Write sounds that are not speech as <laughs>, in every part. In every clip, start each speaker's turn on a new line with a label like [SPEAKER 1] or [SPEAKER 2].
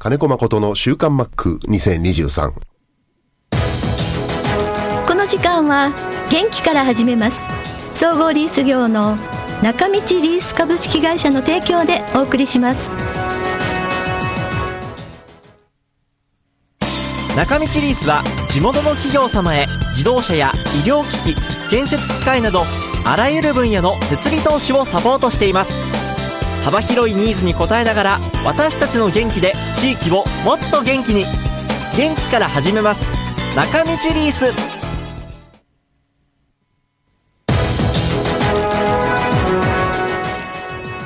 [SPEAKER 1] 金子誠の週刊マック2023
[SPEAKER 2] この時間は元気から始めます。総合リース業の中道リース株式会社の提供でお送りします。
[SPEAKER 3] 中道リースは地元の企業様へ自動車や医療機器建設機械などあらゆる分野の設備投資をサポートしています幅広いニーズに応えながら私たちの元気で地域をもっと元気に。元気から始めます。中道リース。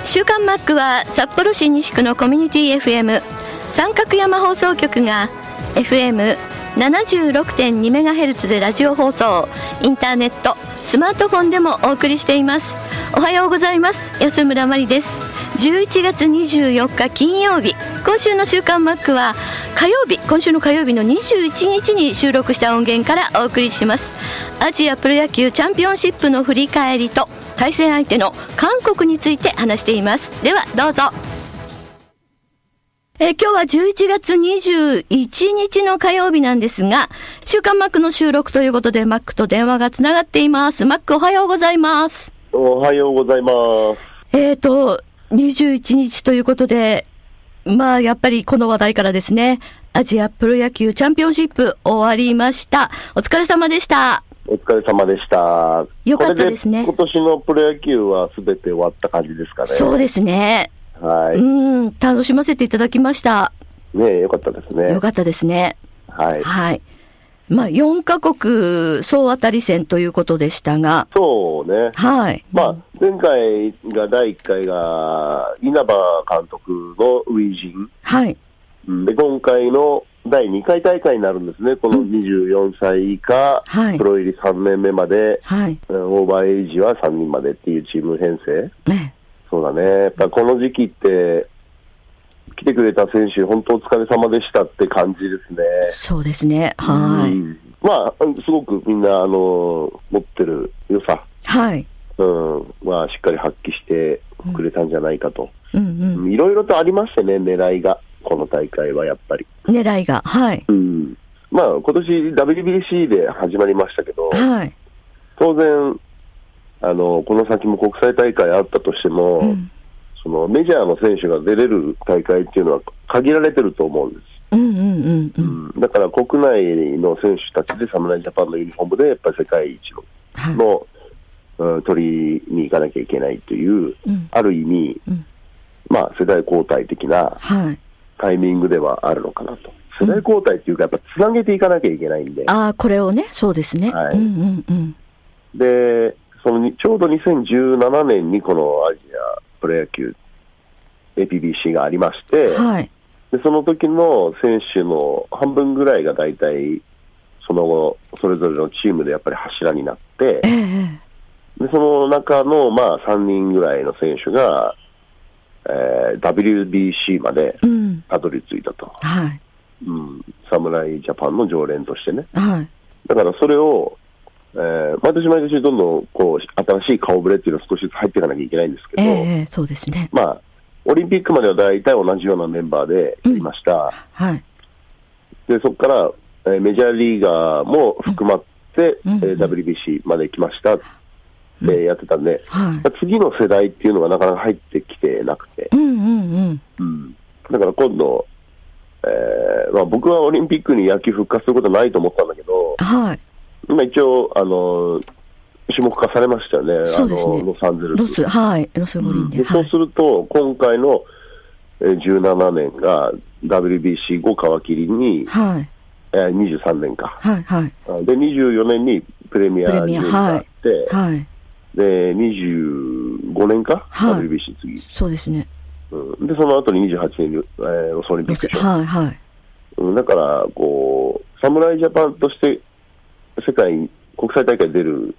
[SPEAKER 2] 週刊マックは札幌市西区のコミュニティ FM 三角山放送局が FM76.2MHz でラジオ放送インターネットスマートフォンでもお送りしています。おはようございます。安村麻里です。11月24日金曜日今週の週刊マックは火曜日今週の火曜日の21日に収録した音源からお送りしますアジアプロ野球チャンピオンシップの振り返りと対戦相手の韓国について話していますではどうぞえー今日は11月21日の火曜日なんですが、週刊マックの収録ということで、マックと電話がつながっています。マックおはようございます。
[SPEAKER 4] おはようございます。
[SPEAKER 2] えっ、と、21日ということで、まあ、やっぱりこの話題からですね、アジアプロ野球チャンピオンシップ終わりました。お疲れ様でした。
[SPEAKER 4] お疲れ様でした。
[SPEAKER 2] よかったですね
[SPEAKER 4] 今年のプロ野球はすべて終わった感じですかね。
[SPEAKER 2] そうですね。
[SPEAKER 4] はい。
[SPEAKER 2] うん、楽しませていただきました。
[SPEAKER 4] ねえよかったですね。
[SPEAKER 2] よかったですね。
[SPEAKER 4] はい。
[SPEAKER 2] はい。まあ、4カ国総当たり戦ということでしたが、
[SPEAKER 4] そうね。
[SPEAKER 2] はい。
[SPEAKER 4] まあ、前回が第1回が稲葉監督の初陣。
[SPEAKER 2] はい。
[SPEAKER 4] うんで、今回の第2回大会になるんですね。この24歳以下、
[SPEAKER 2] はい
[SPEAKER 4] プロ入り3年目まで、
[SPEAKER 2] はい。
[SPEAKER 4] うんオーバーエイジは3人までっていうチーム編成。
[SPEAKER 2] ね。
[SPEAKER 4] そうだね、やっぱこの時期って、来てくれた選手、本当お疲れ様でしたって感じですね。
[SPEAKER 2] そうですね。はい。
[SPEAKER 4] うんまあ、すごくみんな、あの、持ってる良さ、
[SPEAKER 2] はい。
[SPEAKER 4] うん、まあ、しっかり発揮してくれたんじゃないかと。
[SPEAKER 2] うん
[SPEAKER 4] いろいろとありましてね、狙いが、この大会はやっぱり。
[SPEAKER 2] うん。狙いが。はい。
[SPEAKER 4] うん。まあ、今年 WBC で始まりましたけど、
[SPEAKER 2] はい。
[SPEAKER 4] 当然、あの、この先も国際大会あったとしても、
[SPEAKER 2] うん。
[SPEAKER 4] そのメジャーの選手が出れる大会っていうのは限られてると思うんです。
[SPEAKER 2] うんうんうんうん。
[SPEAKER 4] だから国内の選手たちで侍ジャパンのユニフォームでやっぱり世界一
[SPEAKER 2] はい。
[SPEAKER 4] の、うん取りに行かなきゃいけないという、
[SPEAKER 2] うん
[SPEAKER 4] ある意味、
[SPEAKER 2] うん
[SPEAKER 4] まあ世代交代的な
[SPEAKER 2] はい。
[SPEAKER 4] タイミングではあるのかなと。世代交代っていうかやっぱつなげていかなきゃいけないんで、
[SPEAKER 2] ああ、これをね、そうですね。
[SPEAKER 4] はい
[SPEAKER 2] うんうんうん。
[SPEAKER 4] で、そのにちょうど2017年にこのアジアプロ野球 APBC がありまして、
[SPEAKER 2] はい。
[SPEAKER 4] でその時の選手の半分ぐらいが大体、その後、それぞれのチームでやっぱり柱になって
[SPEAKER 2] ええ、え
[SPEAKER 4] でその中のまあ3人ぐらいの選手が、えー WBC まで。たどり着いたと、
[SPEAKER 2] はい。
[SPEAKER 4] うん、侍ジャパンの常連としてね。
[SPEAKER 2] はい。
[SPEAKER 4] だからそれを、えー毎年毎年どんどんこう新しい顔ぶれっていうのを少しずつ入っていかなきゃいけないんですけど、
[SPEAKER 2] ええええ、そうですね。
[SPEAKER 4] まあ、オリンピックまでは大体同じようなメンバーでやりました。
[SPEAKER 2] はい。
[SPEAKER 4] で、そこから、えーメジャーリーガーも含まって、
[SPEAKER 2] うん
[SPEAKER 4] えー WBC まで来ましたってやってたんで、
[SPEAKER 2] はい。
[SPEAKER 4] 次の世代っていうのがなかなか入ってきてなくて、
[SPEAKER 2] うんうんうん。
[SPEAKER 4] うんだから今度、えーまあ、僕はオリンピックに野球復活することはないと思ったんだけど、
[SPEAKER 2] はい。
[SPEAKER 4] 今一応、あの種目化されましたよね、
[SPEAKER 2] そうですね
[SPEAKER 4] あのロサンゼルス。
[SPEAKER 2] ロス、はい。ロス五輪で。
[SPEAKER 4] でそう
[SPEAKER 2] はい。
[SPEAKER 4] すると、今回のえー17年が WBC 後皮切りに、
[SPEAKER 2] はい。
[SPEAKER 4] えー23年か。
[SPEAKER 2] はい。はい。
[SPEAKER 4] あで、24年にプレミア
[SPEAKER 2] プレミア
[SPEAKER 4] 12があって、
[SPEAKER 2] はい。
[SPEAKER 4] で、25年か、
[SPEAKER 2] はい
[SPEAKER 4] WBC 次、
[SPEAKER 2] そうですね。
[SPEAKER 4] うん。で、その後に28年に、えーロスオリンピックでしょ。
[SPEAKER 2] はい。はい。
[SPEAKER 4] うんだから、こう、侍ジャパンとして世界に、国際大会に出る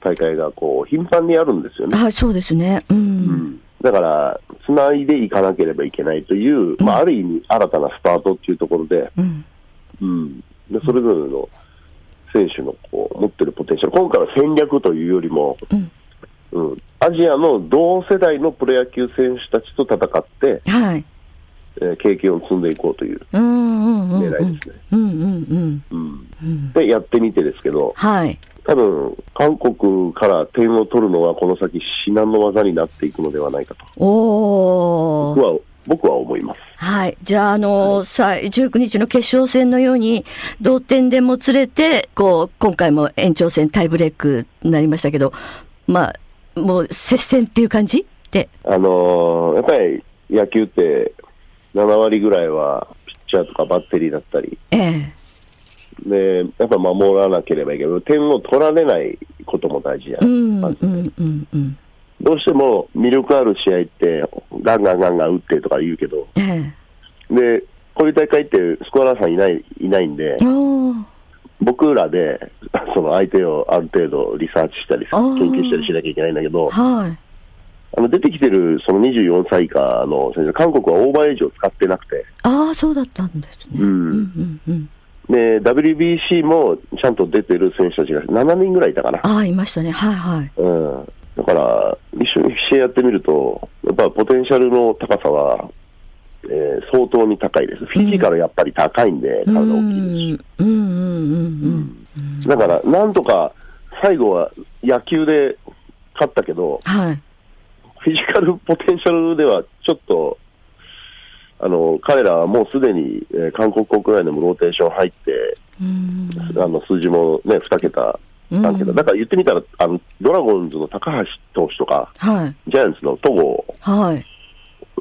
[SPEAKER 4] 大会が、こう、頻繁にあるんですよね。
[SPEAKER 2] はい、そうですね。う。
[SPEAKER 4] うんんだから、つないでいかなければいけないという、まあ、ある意味、新たなスタートっていうところで、
[SPEAKER 2] うん。
[SPEAKER 4] うん、でそれぞれの選手のこう持ってるポテンシャル、今回は戦略というよりも、
[SPEAKER 2] うん。
[SPEAKER 4] うん、アジアの同世代のプロ野球選手たちと戦って、
[SPEAKER 2] はい。
[SPEAKER 4] えー経験を積んでいこうという
[SPEAKER 2] うんうんうんうん。
[SPEAKER 4] 狙いですね。で、やってみてですけど、
[SPEAKER 2] はい。
[SPEAKER 4] 多分韓国から点を取るのはこの先至難の技になっていくのではないかと、
[SPEAKER 2] おー。
[SPEAKER 4] 僕は僕は思います。
[SPEAKER 2] はい。じゃあ、あのさ、19日の決勝戦のように、同点でもつれて、こう、今回も延長戦タイブレークになりましたけど、まあ、もう接戦っていう感じ？で。
[SPEAKER 4] あのーやっぱり野球って7割ぐらいはピッチャーとかバッテリーだったり、
[SPEAKER 2] ええ。
[SPEAKER 4] で、やっぱ守らなければいけない。点を取られないことも大事じゃ。どうしても魅力ある試合って、ガンガンガンガン打ってとか言うけど、
[SPEAKER 2] ええ。
[SPEAKER 4] で、こういう大会ってスコアラーさんいないいないんで。僕らでその相手をある程度リサーチしたり、研究したりしなきゃいけないんだけど、
[SPEAKER 2] はい。
[SPEAKER 4] あの出てきてるその24歳以下の選手、韓国はオーバーエイジを使ってなくて、
[SPEAKER 2] ああ、そうだったんですね。
[SPEAKER 4] うん
[SPEAKER 2] うん、うん。
[SPEAKER 4] で、WBC もちゃんと出てる選手たちが7人ぐらいいたかな。
[SPEAKER 2] ああ、いましたね。はい、はい。
[SPEAKER 4] うん。だから、一緒に試合やってみると、やっぱポテンシャルの高さは、えー相当に高いです。フィジカルやっぱり高いんで、
[SPEAKER 2] うん、
[SPEAKER 4] 体大きいですし。
[SPEAKER 2] うん、うん、うん、うん。
[SPEAKER 4] だから、なんとか最後は野球で勝ったけど、
[SPEAKER 2] はい。
[SPEAKER 4] フィジカルポテンシャルではちょっと、あの彼らはもうすでに、えー韓国国内でもローテーション入って、
[SPEAKER 2] うん。
[SPEAKER 4] あの数字もね、2桁、3桁、だから言ってみたら、あのドラゴンズの高橋投手とか、
[SPEAKER 2] はい。
[SPEAKER 4] ジャイアンツの戸郷
[SPEAKER 2] はい。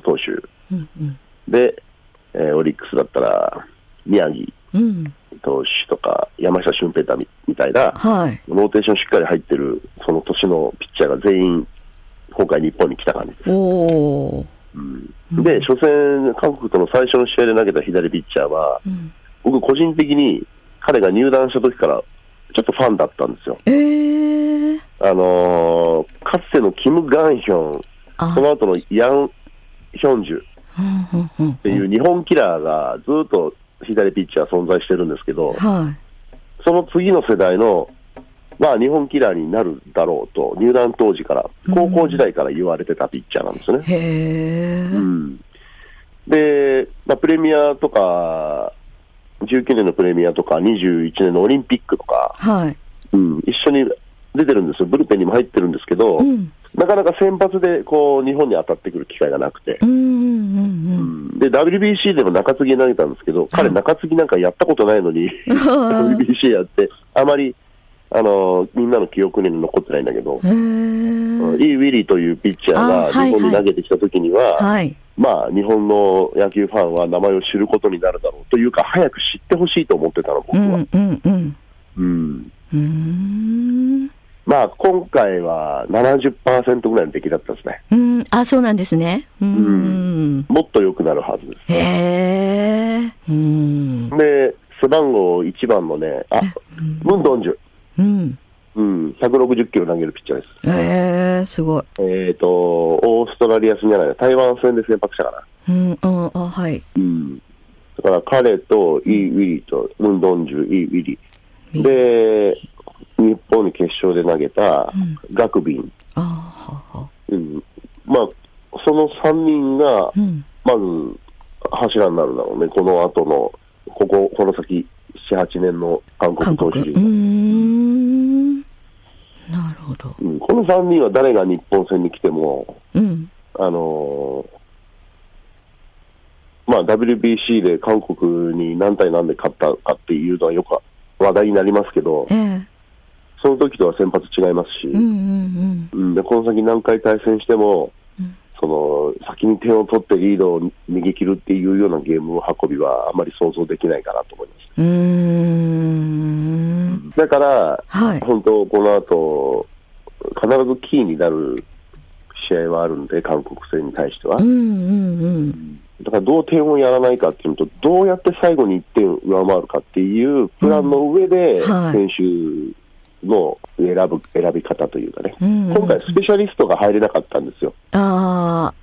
[SPEAKER 4] 投手
[SPEAKER 2] うん、うん。
[SPEAKER 4] で、えーオリックスだったら、宮城
[SPEAKER 2] うん。
[SPEAKER 4] 投手とか、山下俊平太みみたいな、
[SPEAKER 2] はい。
[SPEAKER 4] ローテーションしっかり入ってる、その年のピッチャーが全員、今回日本に来た感じです。
[SPEAKER 2] おー。
[SPEAKER 4] で、初戦、韓国との最初の試合で投げた左ピッチャーは、
[SPEAKER 2] うん。
[SPEAKER 4] 僕個人的に彼が入団した時から、ちょっとファンだったんですよ。
[SPEAKER 2] ええー。
[SPEAKER 4] あのーかつてのキム・ガンヒョン、
[SPEAKER 2] あ
[SPEAKER 4] その後のヤン・ヒョンジュっ
[SPEAKER 2] うんうんうん
[SPEAKER 4] ていう日本キラーがずっと左ピッチャー存在してるんですけど、
[SPEAKER 2] は
[SPEAKER 4] その次の世代の、まあ日本キラーになるだろうと、入団当時から、高校時代から言われてたピッチャーなんですよね
[SPEAKER 2] い。。へえ。
[SPEAKER 4] うんで、まあ、プレミアとか、19年のプレミアとか、21年のオリンピックとか、
[SPEAKER 2] はい。
[SPEAKER 4] うん、一緒に出てるんですよ、ブルペンにも入ってるんですけど、
[SPEAKER 2] うん。
[SPEAKER 4] なかなか先発でこう日本に当たってくる機会がなくて、
[SPEAKER 2] うんうんう
[SPEAKER 4] うんんで WBC でも中継ぎ投げたんですけど、彼、中継ぎなんかやったことないのに、<laughs> WBC やって、あまり、あのみんなの記憶に残ってないんだけど。イー・ウィリーというピッチャー
[SPEAKER 2] あ
[SPEAKER 4] が
[SPEAKER 2] はい
[SPEAKER 4] 日本に投げてきたときには、
[SPEAKER 2] はい。
[SPEAKER 4] まあ、日本の野球ファンは名前を知ることになるだろうというか、早く知ってほしいと思ってたの、僕は。
[SPEAKER 2] うんうんうん。
[SPEAKER 4] うん
[SPEAKER 2] うーん。
[SPEAKER 4] まあ、今回は70%ぐらいの出来だったですね。
[SPEAKER 2] うん。あ、そうなんですね。うん。
[SPEAKER 4] もっと良くなるはずです。
[SPEAKER 2] へえ。うん。
[SPEAKER 4] で、背番号1番のね、あ、ムンドンジュ。
[SPEAKER 2] うん。
[SPEAKER 4] うん、160キロ投げるピッチャーです。
[SPEAKER 2] へえ、すごい。
[SPEAKER 4] えっ、と、オーストラリア戦じゃない、台湾戦で先発したかな。
[SPEAKER 2] うん、うん、あ、はい。
[SPEAKER 4] うん。だから彼とイー・ウィリーと、ムンドンジュ、イー・ウィリー。で、日本に決勝で投げたガクビン。
[SPEAKER 2] あはは。
[SPEAKER 4] うん。まあ、その3人が
[SPEAKER 2] う、ん。
[SPEAKER 4] まず柱になるだろうね。この後の、ここ、この先、7、8年の韓国。投手陣
[SPEAKER 2] ほど。
[SPEAKER 4] うん、この3人は誰が日本戦に来ても、
[SPEAKER 2] うん。
[SPEAKER 4] あのーまあ、WBC で韓国に何対何で勝ったかっていうのはよく話題になりますけど
[SPEAKER 2] え、え。
[SPEAKER 4] その時とは先発違いますし、
[SPEAKER 2] うんうん
[SPEAKER 4] うんでこの先何回対戦しても、
[SPEAKER 2] うん
[SPEAKER 4] その先に点を取ってリードを逃げ切るっていうようなゲーム運びはあまり想像できないかなと思います。だから、
[SPEAKER 2] はい。
[SPEAKER 4] 本当、この後必ずキーになる試合はあるんで、韓国戦に対しては。
[SPEAKER 2] うんうんうん。
[SPEAKER 4] だからどう点をやらないかっていうのと、どうやって最後に1点上回るかっていうプランの上で、選手の選ぶ選び方というかね、
[SPEAKER 2] うんうん
[SPEAKER 4] 今回、スペシャリストが入れなかったんですよ。
[SPEAKER 2] あ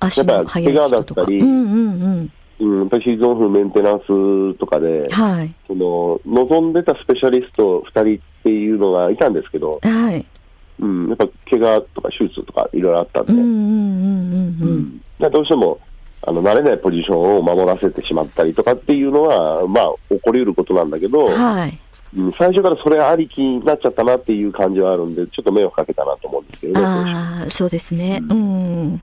[SPEAKER 2] あ、足の速い人とか。
[SPEAKER 4] ったり
[SPEAKER 2] うんうんうん。
[SPEAKER 4] うん、シーズンオフメンテナンスとかで、
[SPEAKER 2] はい。
[SPEAKER 4] その望んでたスペシャリスト2人っていうのがいたんですけど、
[SPEAKER 2] はい。
[SPEAKER 4] うん、やっぱ怪我とか手術とかいろいろあったんで、
[SPEAKER 2] うんうんうんうんうん。
[SPEAKER 4] だからどうしてもあの慣れないポジションを守らせてしまったりとかっていうのは、まあ、起こりうることなんだけど、
[SPEAKER 2] はい。
[SPEAKER 4] うん最初からそれありきになっちゃったなっていう感じはあるんで、ちょっと迷惑かけたなと思うんですけどね。
[SPEAKER 2] ああ、そうですね。うん。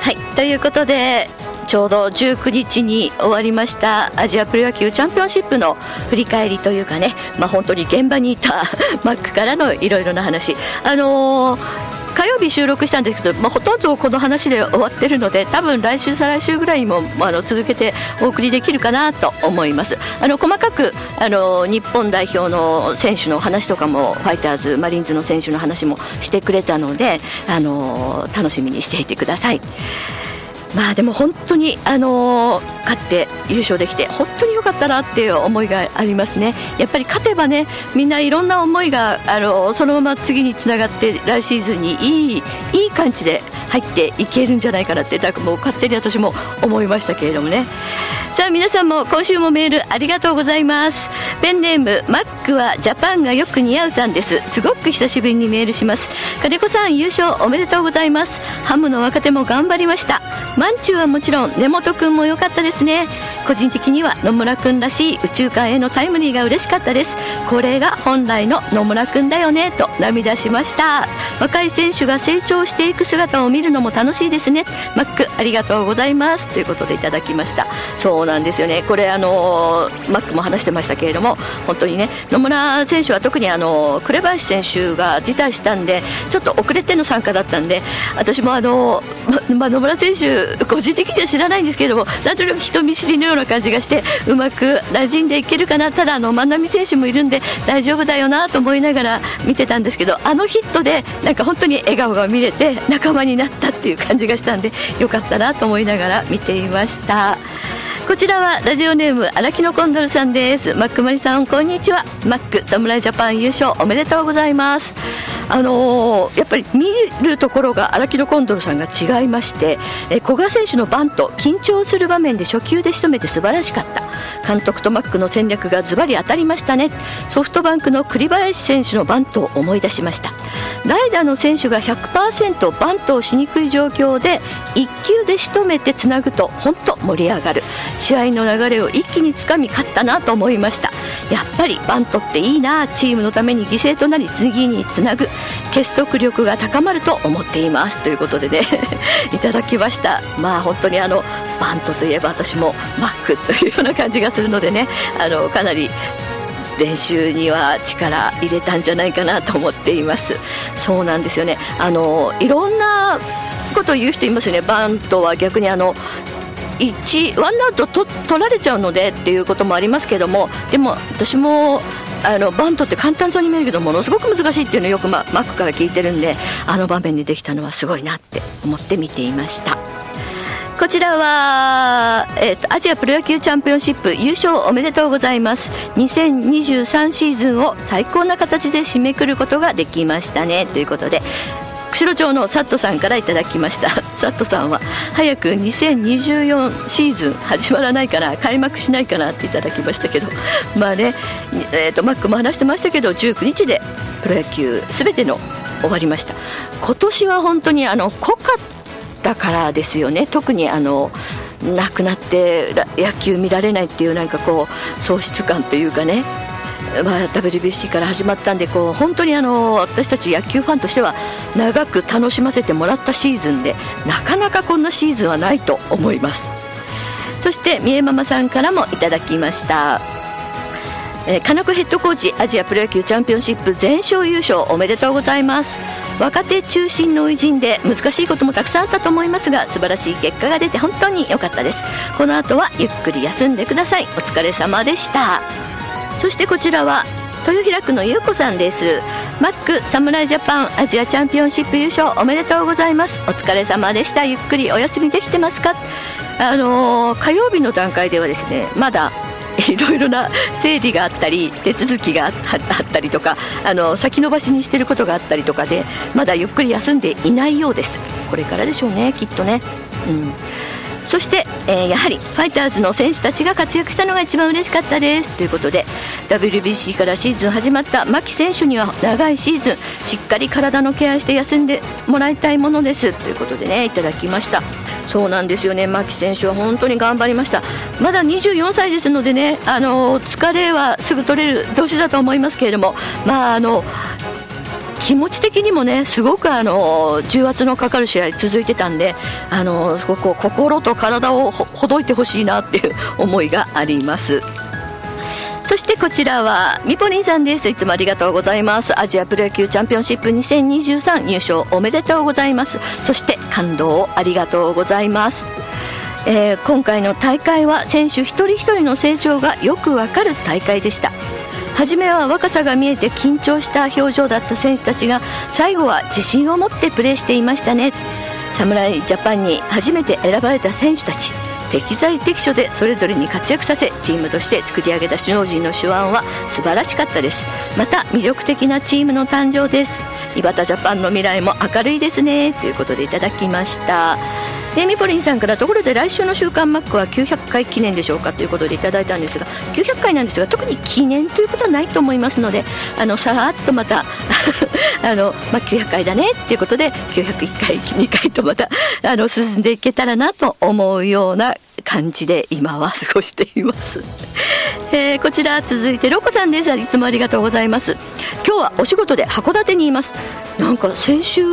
[SPEAKER 2] はい。ということで、ちょうど19日に終わりましたアジアプロ野球チャンピオンシップの振り返りというかね、まあ、本当に現場にいた <laughs> マックからのいろいろな話。あのー火曜日収録したんですけど、まあ、ほとんどこの話で終わってるので多分来週再来週ぐらいにも、まあ、の続けてお送りできるかなと思いますあの細かくあの日本代表の選手の話とかもファイターズマリンズの選手の話もしてくれたのであの楽しみにしていてくださいまあでも本当に、あのー勝って優勝できて本当に良かったなっていう思いがありますね。やっぱり勝てばねみんないろんな思いが、あのーそのまま次につながって来シーズンにいいいい感じで入っていけるんじゃないかなってだもう勝手に私も思いましたけれどもね。さあ皆さんも今週もメールありがとうございます。ペンネームマックはジャパンがよく似合うさんです。すごく久しぶりにメールします。金子さん優勝おめでとうございます。ハムの若手も頑張りました。マンチュはもちろん根本くんも良かったですね。個人的には野村くんらしい宇宙間へのタイムリーが嬉しかったです。これが本来の野村くんだよねと涙しました。若い選手が成長していく姿を見るのも楽しいですね。マックありがとうございます。ということでいただきました。そうなんですよねこれあのマックも話してましたけれども本当にね野村選手は特にあの紅林選手が辞退したんでちょっと遅れての参加だったんで私もあの、ま、野村選手個人的には知らないんですけれどもなんとなく人見知りのような感じがしてうまく馴染んでいけるかなただあの万波選手もいるんで大丈夫だよなと思いながら見てたんですけどあのヒットでなんか本当に笑顔が見れて仲間になったっていう感じがしたんでよかったなと思いながら見ていました。こちらはラジオネーム荒木のコンドルさんです。マックマリさんこんにちは。マック侍ジャパン優勝おめでとうございます。あのーやっぱり見るところが荒木のコンドルさんが違いましてえ古賀選手のバント緊張する場面で初球で仕留めて素晴らしかった。監督とマックの戦略がズバリ当たりましたね。ソフトバンクの栗林選手のバントを思い出しました。代打の選手が100%バントをしにくい状況で1球で仕留めてつなぐと本当盛り上がる。試合の流れを一気につかみ勝ったなと思いました。やっぱりバントっていいなチームのために犠牲となり次につなぐ結束力が高まると思っています。ということでね <laughs> いただきました。まあ本当にあのバントといえば私もマックというような感じがするのでねあのかなり練習には力入れたんじゃないかなと思っています。そうなんですよね。あのいろんなことを言う人いますね。バントは逆にあの1ワンアウトと取られちゃうのでっていうこともありますけどもでも私もあのバントって簡単そうに見えるけどものすごく難しいっていうのをよく、ま、マックから聞いてるんであの場面にできたのはすごいなって思って見ていました。こちらは、えーとアジアプロ野球チャンピオンシップ優勝おめでとうございます2023シーズンを最高な形で締めくることができましたねということで釧路町のサットさんからいただきました。<laughs> サットさんは早く2024シーズン始まらないかな開幕しないかなっていただきましたけど <laughs> まあね、えー、とマックも話してましたけど19日でプロ野球すべての終わりました。今年は本当にあの濃かったからですよね。特にあの亡くなって野球見られないっていうなんかこう喪失感というかね。まあ、WBC から始まったんでこう本当にあの私たち野球ファンとしては長く楽しませてもらったシーズンでなかなかこんなシーズンはないと思います。そして三重ママさんからもいただきました。えー金子ヘッドコーチアジアプロ野球チャンピオンシップ全勝優勝おめでとうございます。若手中心の偉人で難しいこともたくさんあったと思いますが素晴らしい結果が出て本当に良かったです。この後はゆっくり休んでください。お疲れ様でした。そしてこちらは豊平区の優子さんです。マック侍ジャパンアジアチャンピオンシップ優勝おめでとうございます。お疲れ様でした。ゆっくりお休みできてますか？あのー火曜日の段階ではですねまだ <laughs> いろいろな整理があったり手続きがああったりとかあの先延ばしにしてることがあったりとかでまだゆっくり休んでいないようです。これからでしょうねきっとね。うん。そして、えー、やはりファイターズの選手たちが活躍したのが一番嬉しかったです。ということで WBC からシーズン始まった牧選手には長いシーズンしっかり体のケアして休んでもらいたいものです。ということでねいただきました。そうなんですよね。牧選手は本当に頑張りました。まだ24歳ですのでねあの疲れはすぐ取れる年だと思いますけれどもまああの気持ち的にもねすごくあの重圧のかかる試合続いてたんであのすごく心と体をほどいてほしいなっていう <laughs> 思いがあります。そしてこちらはミポリンさんです。いつもありがとうございます。アジアプロ野球チャンピオンシップ2023優勝おめでとうございます。そして感動をありがとうございます。えー、今回の大会は選手一人一人の成長がよくわかる大会でした。初めは若さが見えて緊張した表情だった選手たちが最後は自信を持ってプレーしていましたね。侍ジャパンに初めて選ばれた選手たち。適材適所でそれぞれに活躍させチームとして作り上げた首脳陣の手腕は素晴らしかったです。また魅力的なチームの誕生です。井端ジャパンの未来も明るいですね。ということでいただきました。でミポリンさんからところで来週の「週刊マック」は900回記念でしょうかということでいただいたんですが900回なんですが特に記念ということはないと思いますのであのさらっとまた <laughs> あの、まあ、900回だねっていうことで901回2回とまたあの進んでいけたらなと思うような感じで今は過ごしています。えー、こちら続いてロコさんです。いつもありがとうございます。今日はお仕事で函館にいます。なんか先週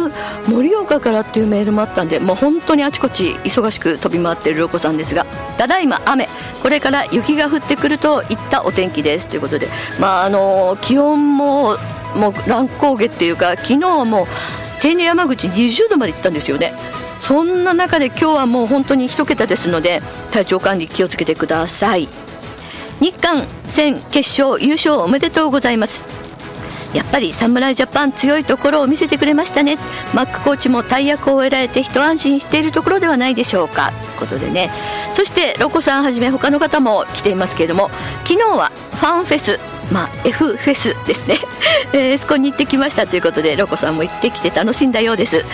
[SPEAKER 2] 盛岡からっていうメールもあったんでもう本当にあちこち忙しく飛び回っているロコさんですがただいま雨。これから雪が降ってくるといったお天気ですということでまああの気温ももう乱高下っていうか昨日はもう平年山口20度まで行ったんですよね。そんな中で今日はもう本当に1桁ですので体調管理気をつけてください。日韓戦決勝優勝おめでとうございます。やっぱり侍ジャパン強いところを見せてくれましたね。マックコーチも大役を得られて一安心しているところではないでしょうか。ということでね。そしてロコさんはじめ他の方も来ていますけれども昨日はファンフェスまあ、F フェスですね、<laughs> えー、そこに行ってきましたということでロコさんも行ってきて楽しんだようです。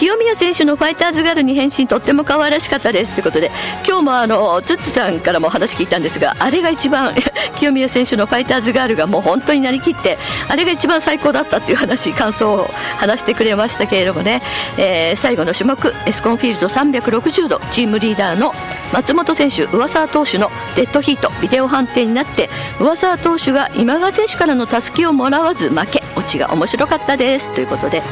[SPEAKER 2] 清宮選手のファイターズガールに変身とっても可愛らしかったですということで今日もあのツッツさんからも話聞いたんですがあれが一番 <laughs> 清宮選手のファイターズガールがもう本当になりきってあれが一番最高だったっていう話感想を話してくれましたけれどもね、えー、最後の種目エスコンフィールド360度チームリーダーの松本選手上沢投手のデッドヒートビデオ判定になって上沢投手が今川選手からのたすきをもらわず負けオチが面白かったです。ということで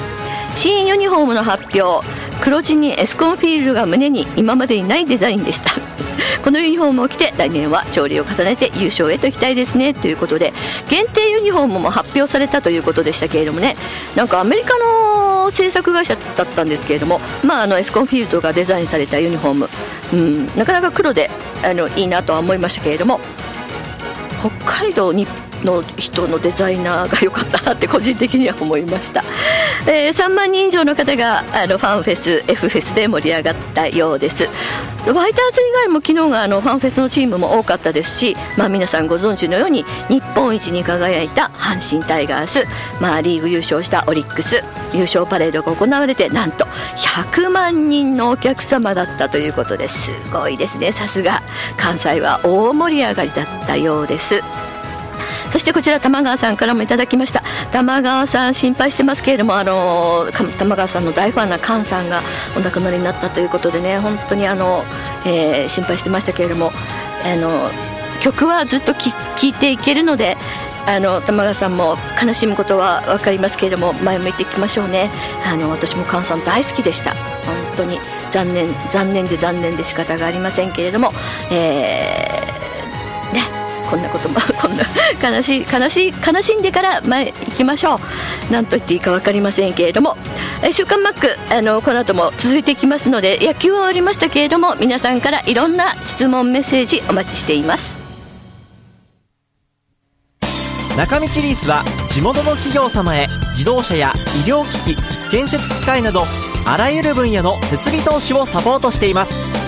[SPEAKER 2] 新ユニフォームの発表黒地にエスコンフィールドが胸に今までにないデザインでした。<laughs> このユニフォームを着て来年は勝利を重ねて優勝へと行きたいですね。ということで限定ユニフォームも発表されたということでしたけれどもね。なんかアメリカの制作会社だったんですけれども、まあ、あのエスコンフィールドがデザインされたユニフォーム、うん、なかなか黒であのいいなとは思いましたけれども北海道日の人のデザイナーが良かったなって個人的には思いました、えー、3万人以上の方があのファンフェス F フェスで盛り上がったようです。ファイターズ以外も昨日があのファンフェスのチームも多かったですし、まあ、皆さんご存知のように日本一に輝いた阪神タイガース、まあ、リーグ優勝したオリックス。優勝パレードが行われてなんと100万人のお客様だったということですごいですね。さすが。関西は大盛り上がりだったようです。そしてこちら玉川さんからもいただきました。玉川さん心配してますけれどもあの玉川さんの大ファンな菅さんがお亡くなりになったということでね本当にあの、えー、心配してましたけれどもあの曲はずっと聴いていけるのであの玉川さんも悲しむことは分かりますけれども前向いていきましょうね。あの私も菅さん大好きでした。本当に残念残念で残念で仕方がありませんけれども、えー、ね。こんなこともこんな悲しい悲しい悲しんでから前行きましょう。何と言っていいか分かりませんけれども「週刊マック」あのこの後も続いていきますので野球は終わりましたけれども皆さんからいろんな質問メッセージお待ちしています。
[SPEAKER 3] 中道リースは地元の企業様へ自動車や医療機器建設機械などあらゆる分野の設備投資をサポートしています。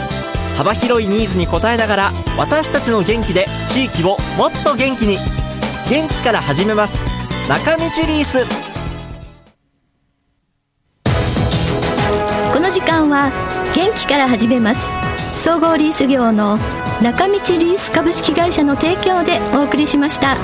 [SPEAKER 3] 幅広いニーズに応えながら私たちの元気で地域をもっと元気に。元気から始めます。中道リース。
[SPEAKER 2] この時間は元気から始めます。総合リース業の中道リース株式会社の提供でお送りしました。